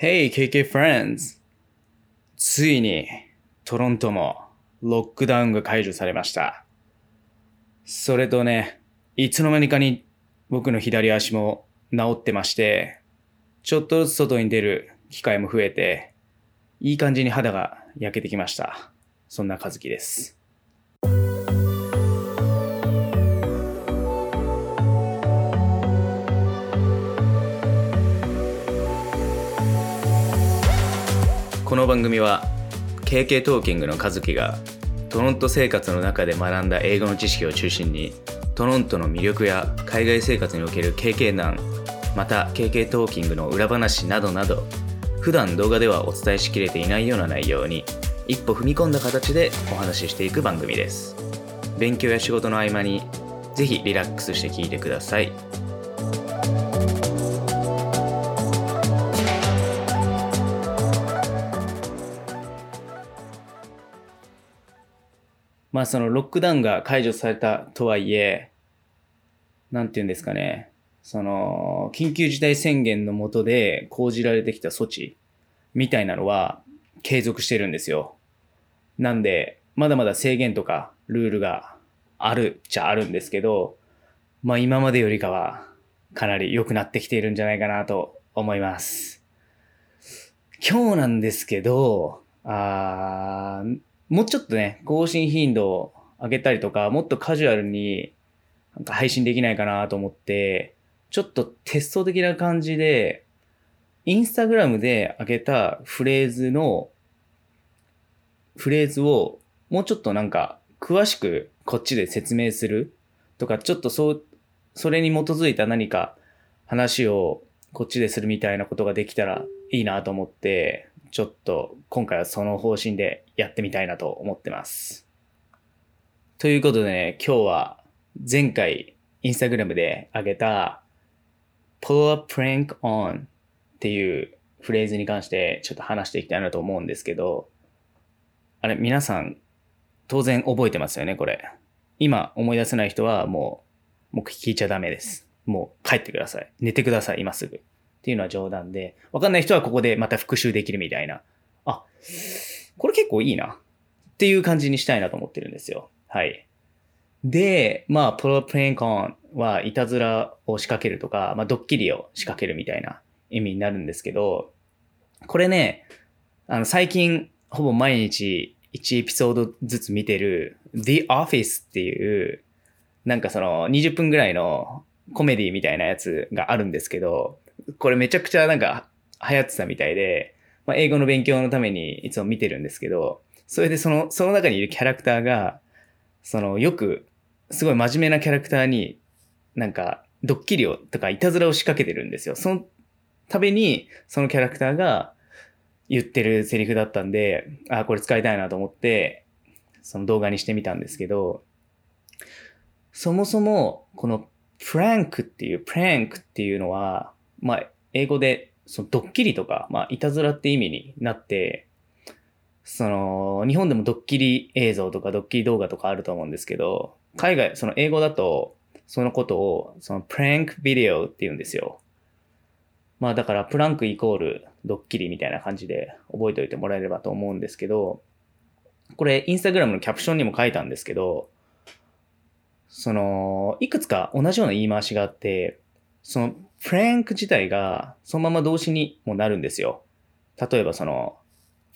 Hey KK Friends! ついにトロントもロックダウンが解除されました。それとね、いつの間にかに僕の左足も治ってまして、ちょっとずつ外に出る機会も増えて、いい感じに肌が焼けてきました。そんな和樹です。この番組は KK トーキングの和樹がトロント生活の中で学んだ英語の知識を中心にトロントの魅力や海外生活における KK 難また KK トーキングの裏話などなど普段動画ではお伝えしきれていないような内容に一歩踏み込んだ形でお話ししていく番組です。勉強や仕事の合間にぜひリラックスして聞いてください。まあそのロックダウンが解除されたとはいえ、なんて言うんですかね、その緊急事態宣言の下で講じられてきた措置みたいなのは継続してるんですよ。なんで、まだまだ制限とかルールがあるっちゃあるんですけど、まあ今までよりかはかなり良くなってきているんじゃないかなと思います。今日なんですけど、あーもうちょっとね、更新頻度を上げたりとか、もっとカジュアルになんか配信できないかなと思って、ちょっとテスト的な感じで、インスタグラムで上げたフレーズの、フレーズをもうちょっとなんか詳しくこっちで説明するとか、ちょっとそう、それに基づいた何か話をこっちでするみたいなことができたらいいなと思って、ちょっと今回はその方針でやってみたいなと思ってます。ということでね、今日は前回インスタグラムで上げた pull a prank on っていうフレーズに関してちょっと話していきたいなと思うんですけど、あれ皆さん当然覚えてますよね、これ。今思い出せない人はもう、もう聞いちゃダメです。もう帰ってください。寝てください、今すぐ。っていうのは冗談で、わかんない人はここでまた復習できるみたいな。あ、これ結構いいな。っていう感じにしたいなと思ってるんですよ。はい。で、まあ、プロプレインコンはいたずらを仕掛けるとか、まあ、ドッキリを仕掛けるみたいな意味になるんですけど、これね、あの、最近、ほぼ毎日1エピソードずつ見てる The Office っていう、なんかその20分ぐらいのコメディみたいなやつがあるんですけど、これめちゃくちゃなんか流行ってたみたいで、まあ、英語の勉強のためにいつも見てるんですけど、それでその、その中にいるキャラクターが、そのよく、すごい真面目なキャラクターに、なんか、ドッキリを、とか、いたずらを仕掛けてるんですよ。そのたびに、そのキャラクターが言ってるセリフだったんで、あ、これ使いたいなと思って、その動画にしてみたんですけど、そもそも、このプランクっていう、プランクっていうのは、まあ、英語で、そのドッキリとか、まあ、いたずらって意味になって、その、日本でもドッキリ映像とかドッキリ動画とかあると思うんですけど、海外、その英語だと、そのことを、そのプランクビデオって言うんですよ。まあだから、プランクイコールドッキリみたいな感じで覚えておいてもらえればと思うんですけど、これ、インスタグラムのキャプションにも書いたんですけど、その、いくつか同じような言い回しがあって、その、プランク自体がそのまま動詞にもなるんですよ。例えばその、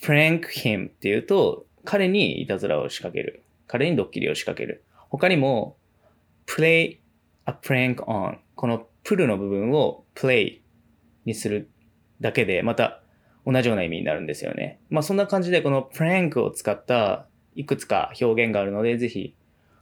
prank him っていうと、彼にいたずらを仕掛ける。彼にドッキリを仕掛ける。他にも、play a prank on このプルの部分を play にするだけで、また同じような意味になるんですよね。まあそんな感じでこの prank を使ったいくつか表現があるので、ぜひ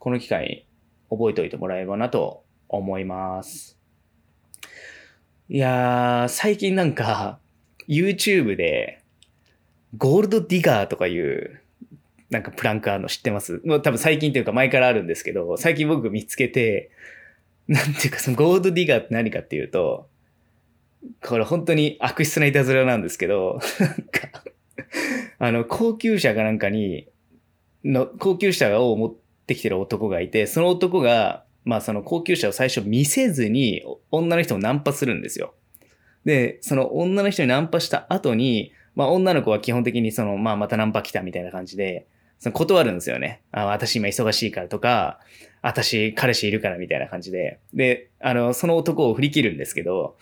この機会に覚えておいてもらえればなと思います。いやー、最近なんか YouTube でゴールドディガーとかいうなんかプランクあるの知ってます？もう多分最近というか前からあるんですけど、最近僕見つけて、なんていうかそのゴールドディガーって何かっていうと、これ本当に悪質ないたずらなんですけど、なんか、あの、高級車かなんかに、の、高級車を持ってきてる男がいて、その男が、まあその高級車を最初見せずに、女の人をナンパするんですよ。で、その女の人にナンパした後に、まあ女の子は基本的にその、まあまたナンパ来たみたいな感じで、その断るんですよね。あ、私今忙しいからとか、私彼氏いるからみたいな感じで。で、あの、その男を振り切るんですけど、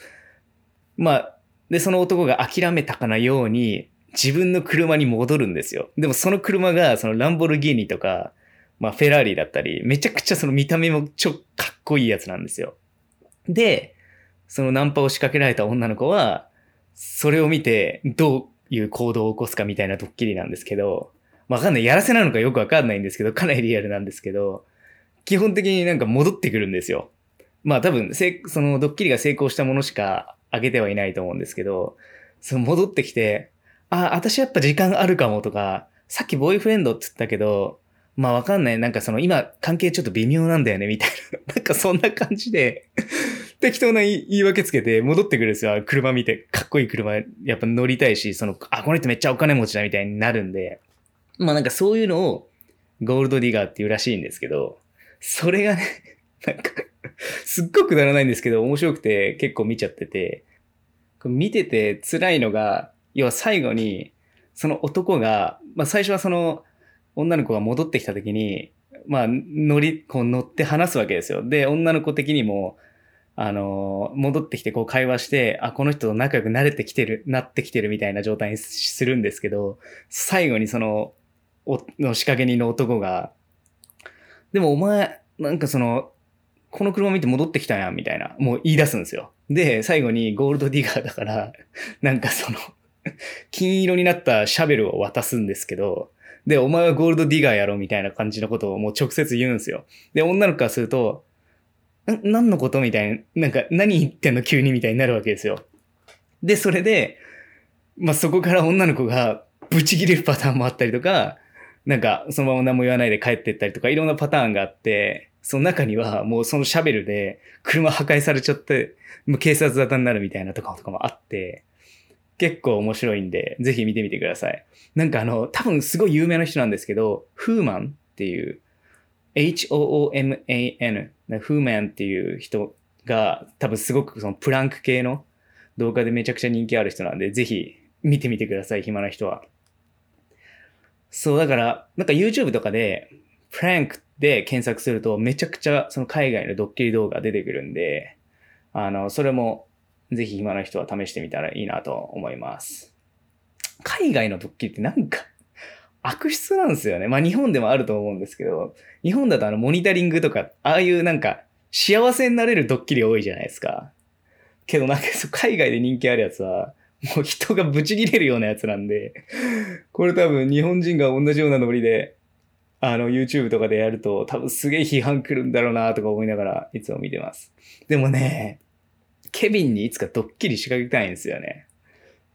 まあ、で、その男が諦めたかのように、自分の車に戻るんですよ。でもその車が、そのランボルギーニとか、まあフェラーリだったり、めちゃくちゃその見た目もちょ、かっこいいやつなんですよ。で、そのナンパを仕掛けられた女の子は、それを見て、どういう行動を起こすかみたいなドッキリなんですけど、わかんない。やらせなのかよくわかんないんですけど、かなりリアルなんですけど、基本的になんか戻ってくるんですよ。まあ多分、そのドッキリが成功したものしかあげてはいないと思うんですけど、その戻ってきて、あ、私やっぱ時間あるかもとか、さっきボーイフレンドって言ったけど、まあわかんない。なんかその今関係ちょっと微妙なんだよねみたいな。なんかそんな感じで 適当な言い訳つけて戻ってくるんですよ。車見て。かっこいい車やっぱ乗りたいし、その、あ、この人めっちゃお金持ちだみたいになるんで。まあなんかそういうのをゴールドディガーっていうらしいんですけど、それがね、なんかすっごくならないんですけど、面白くて結構見ちゃってて、見てて辛いのが、要は最後に、その男が、まあ最初はその女の子が戻ってきた時に、まあ乗り、こう乗って話すわけですよ。で、女の子的にも、あの、戻ってきてこう会話して、あ、この人と仲良くなれてきてる、なってきてるみたいな状態にするんですけど、最後にその、お、の仕掛け人の男が、でもお前、なんかその、この車見て戻ってきたやん、みたいな、もう言い出すんですよ。で、最後にゴールドディガーだから、なんかその 金色になったシャベルを渡すんですけど、で、お前はゴールドディガーやろみたいな感じのことをもう直接言うんですよ。で、女の子からすると、ん何のことみたいな、なんか何言ってんの急にみたいになるわけですよ。で、それで、まあ、そこから女の子がブチ切れるパターンもあったりとか、なんかそのまま何も言わないで帰ってったりとかいろんなパターンがあって、その中にはもうそのシャベルで車破壊されちゃって、もう警察沙汰になるみたいなとかとかもあって、結構面白いんで、ぜひ見てみてください。なんかあの、多分すごい有名な人なんですけど、フーマンっていう、H-O-O-M-A-N、フーマンっていう人が多分すごくそのプランク系の動画でめちゃくちゃ人気ある人なんで、ぜひ見てみてください、暇な人は。そう、だから、なんか YouTube とかで、プランクで検索するとめちゃくちゃその海外のドッキリ動画出てくるんで、あの、それもぜひ暇な人は試してみたらいいなと思います。海外のドッキリってなんか悪質なんですよね。まあ日本でもあると思うんですけど、日本だとあのモニタリングとか、ああいうなんか幸せになれるドッキリ多いじゃないですか。けどなんか海外で人気あるやつは、もう人がブチ切れるようなやつなんで、これ多分日本人が同じようなノリで、あの YouTube とかでやると多分すげえ批判来るんだろうなとか思いながらいつも見てます。でもね、ケビンにいつかドッキリ仕掛けたいんですよね。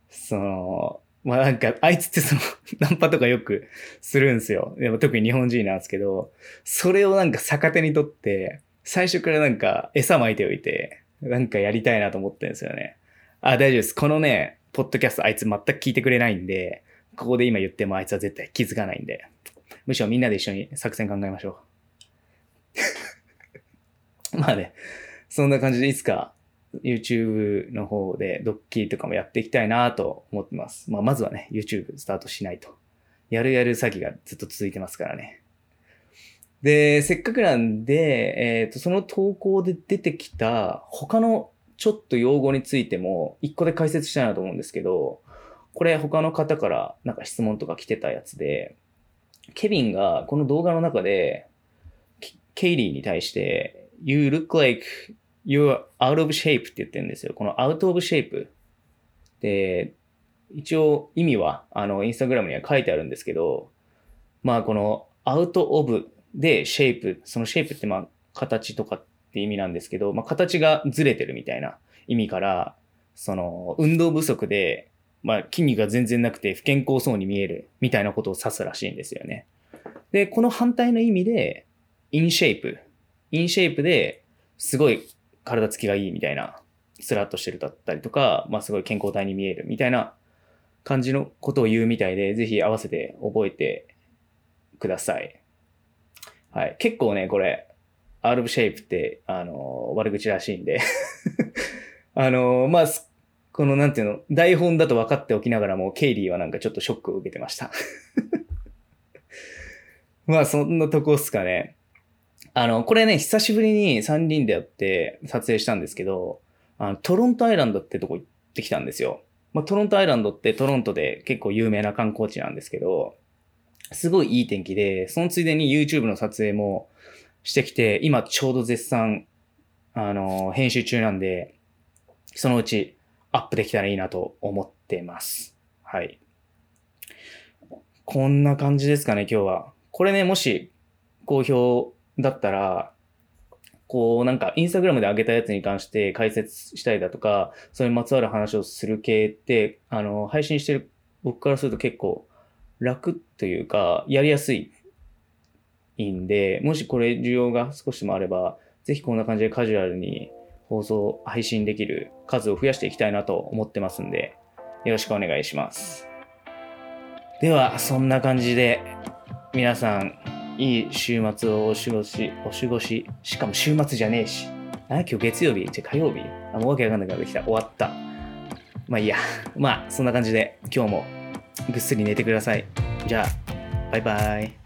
その、まあなんか、あいつってその、ナンパとかよくするんですよ。でも特に日本人なんですけど、それをなんか逆手にとって、最初からなんか餌撒いておいて、なんかやりたいなと思ってるんですよね。あ、大丈夫です。このね、ポッドキャストあいつ全く聞いてくれないんで、ここで今言ってもあいつは絶対気づかないんで、むしろみんなで一緒に作戦考えましょう。まあね、そんな感じでいつか YouTube の方でドッキリとかもやっていきたいなと思ってます。まあ、まずはね、YouTube スタートしないと。やるやる詐欺がずっと続いてますからね。で、せっかくなんで、えっ、ー、と、その投稿で出てきた他のちょっと用語についても一個で解説したいなと思うんですけど、これ他の方からなんか質問とか来てたやつで、ケビンがこの動画の中で、ケイリーに対して、You look like you're out of shape って言ってるんですよ。この out of shape で、一応意味は、あの、インスタグラムには書いてあるんですけど、まあこの out of で shape、その shape ってまあ形とかって意味なんですけど、まあ形がずれてるみたいな意味から、その運動不足で、まあ筋肉が全然なくて不健康そうに見えるみたいなことを指すらしいんですよね。で、この反対の意味で、in shape。in shape ですごい体つきがいいみたいな、スラッとしてるだったりとか、まあすごい健康体に見えるみたいな感じのことを言うみたいで、ぜひ合わせて覚えてください。はい。結構ね、これ、アルブシェイプって、あの、悪口らしいんで あの、まあ、このなんていうの、台本だと分かっておきながらも、ケイリーはなんかちょっとショックを受けてました。まあそんなとこっすかね。あの、これね、久しぶりに3人でやって撮影したんですけど、あのトロントアイランドってとこ行ってきたんですよ。まあ、トロントアイランドってトロントで結構有名な観光地なんですけど、すごいいい天気で、そのついでに YouTube の撮影もしてきて、今ちょうど絶賛、あの、編集中なんで、そのうちアップできたらいいなと思ってます。はい。こんな感じですかね、今日は。これね、もし好評だったら、こうなんかインスタグラムで上げたやつに関して解説したりだとか、それにまつわる話をする系って、あの、配信してる僕からすると結構楽というか、やりやすいんで、もしこれ需要が少しでもあれば、ぜひこんな感じでカジュアルに放送、配信できる数を増やしていきたいなと思ってますんで、よろしくお願いします。では、そんな感じで、皆さん、いい週末をお過ごし、お過ごし、しかも週末じゃねえし。あ、今日月曜日？じゃ火曜日？あ、もうわけわかんなくなってきた。終わった。まあいいや。まあ、そんな感じで今日もぐっすり寝てください。じゃあ、バイバイ。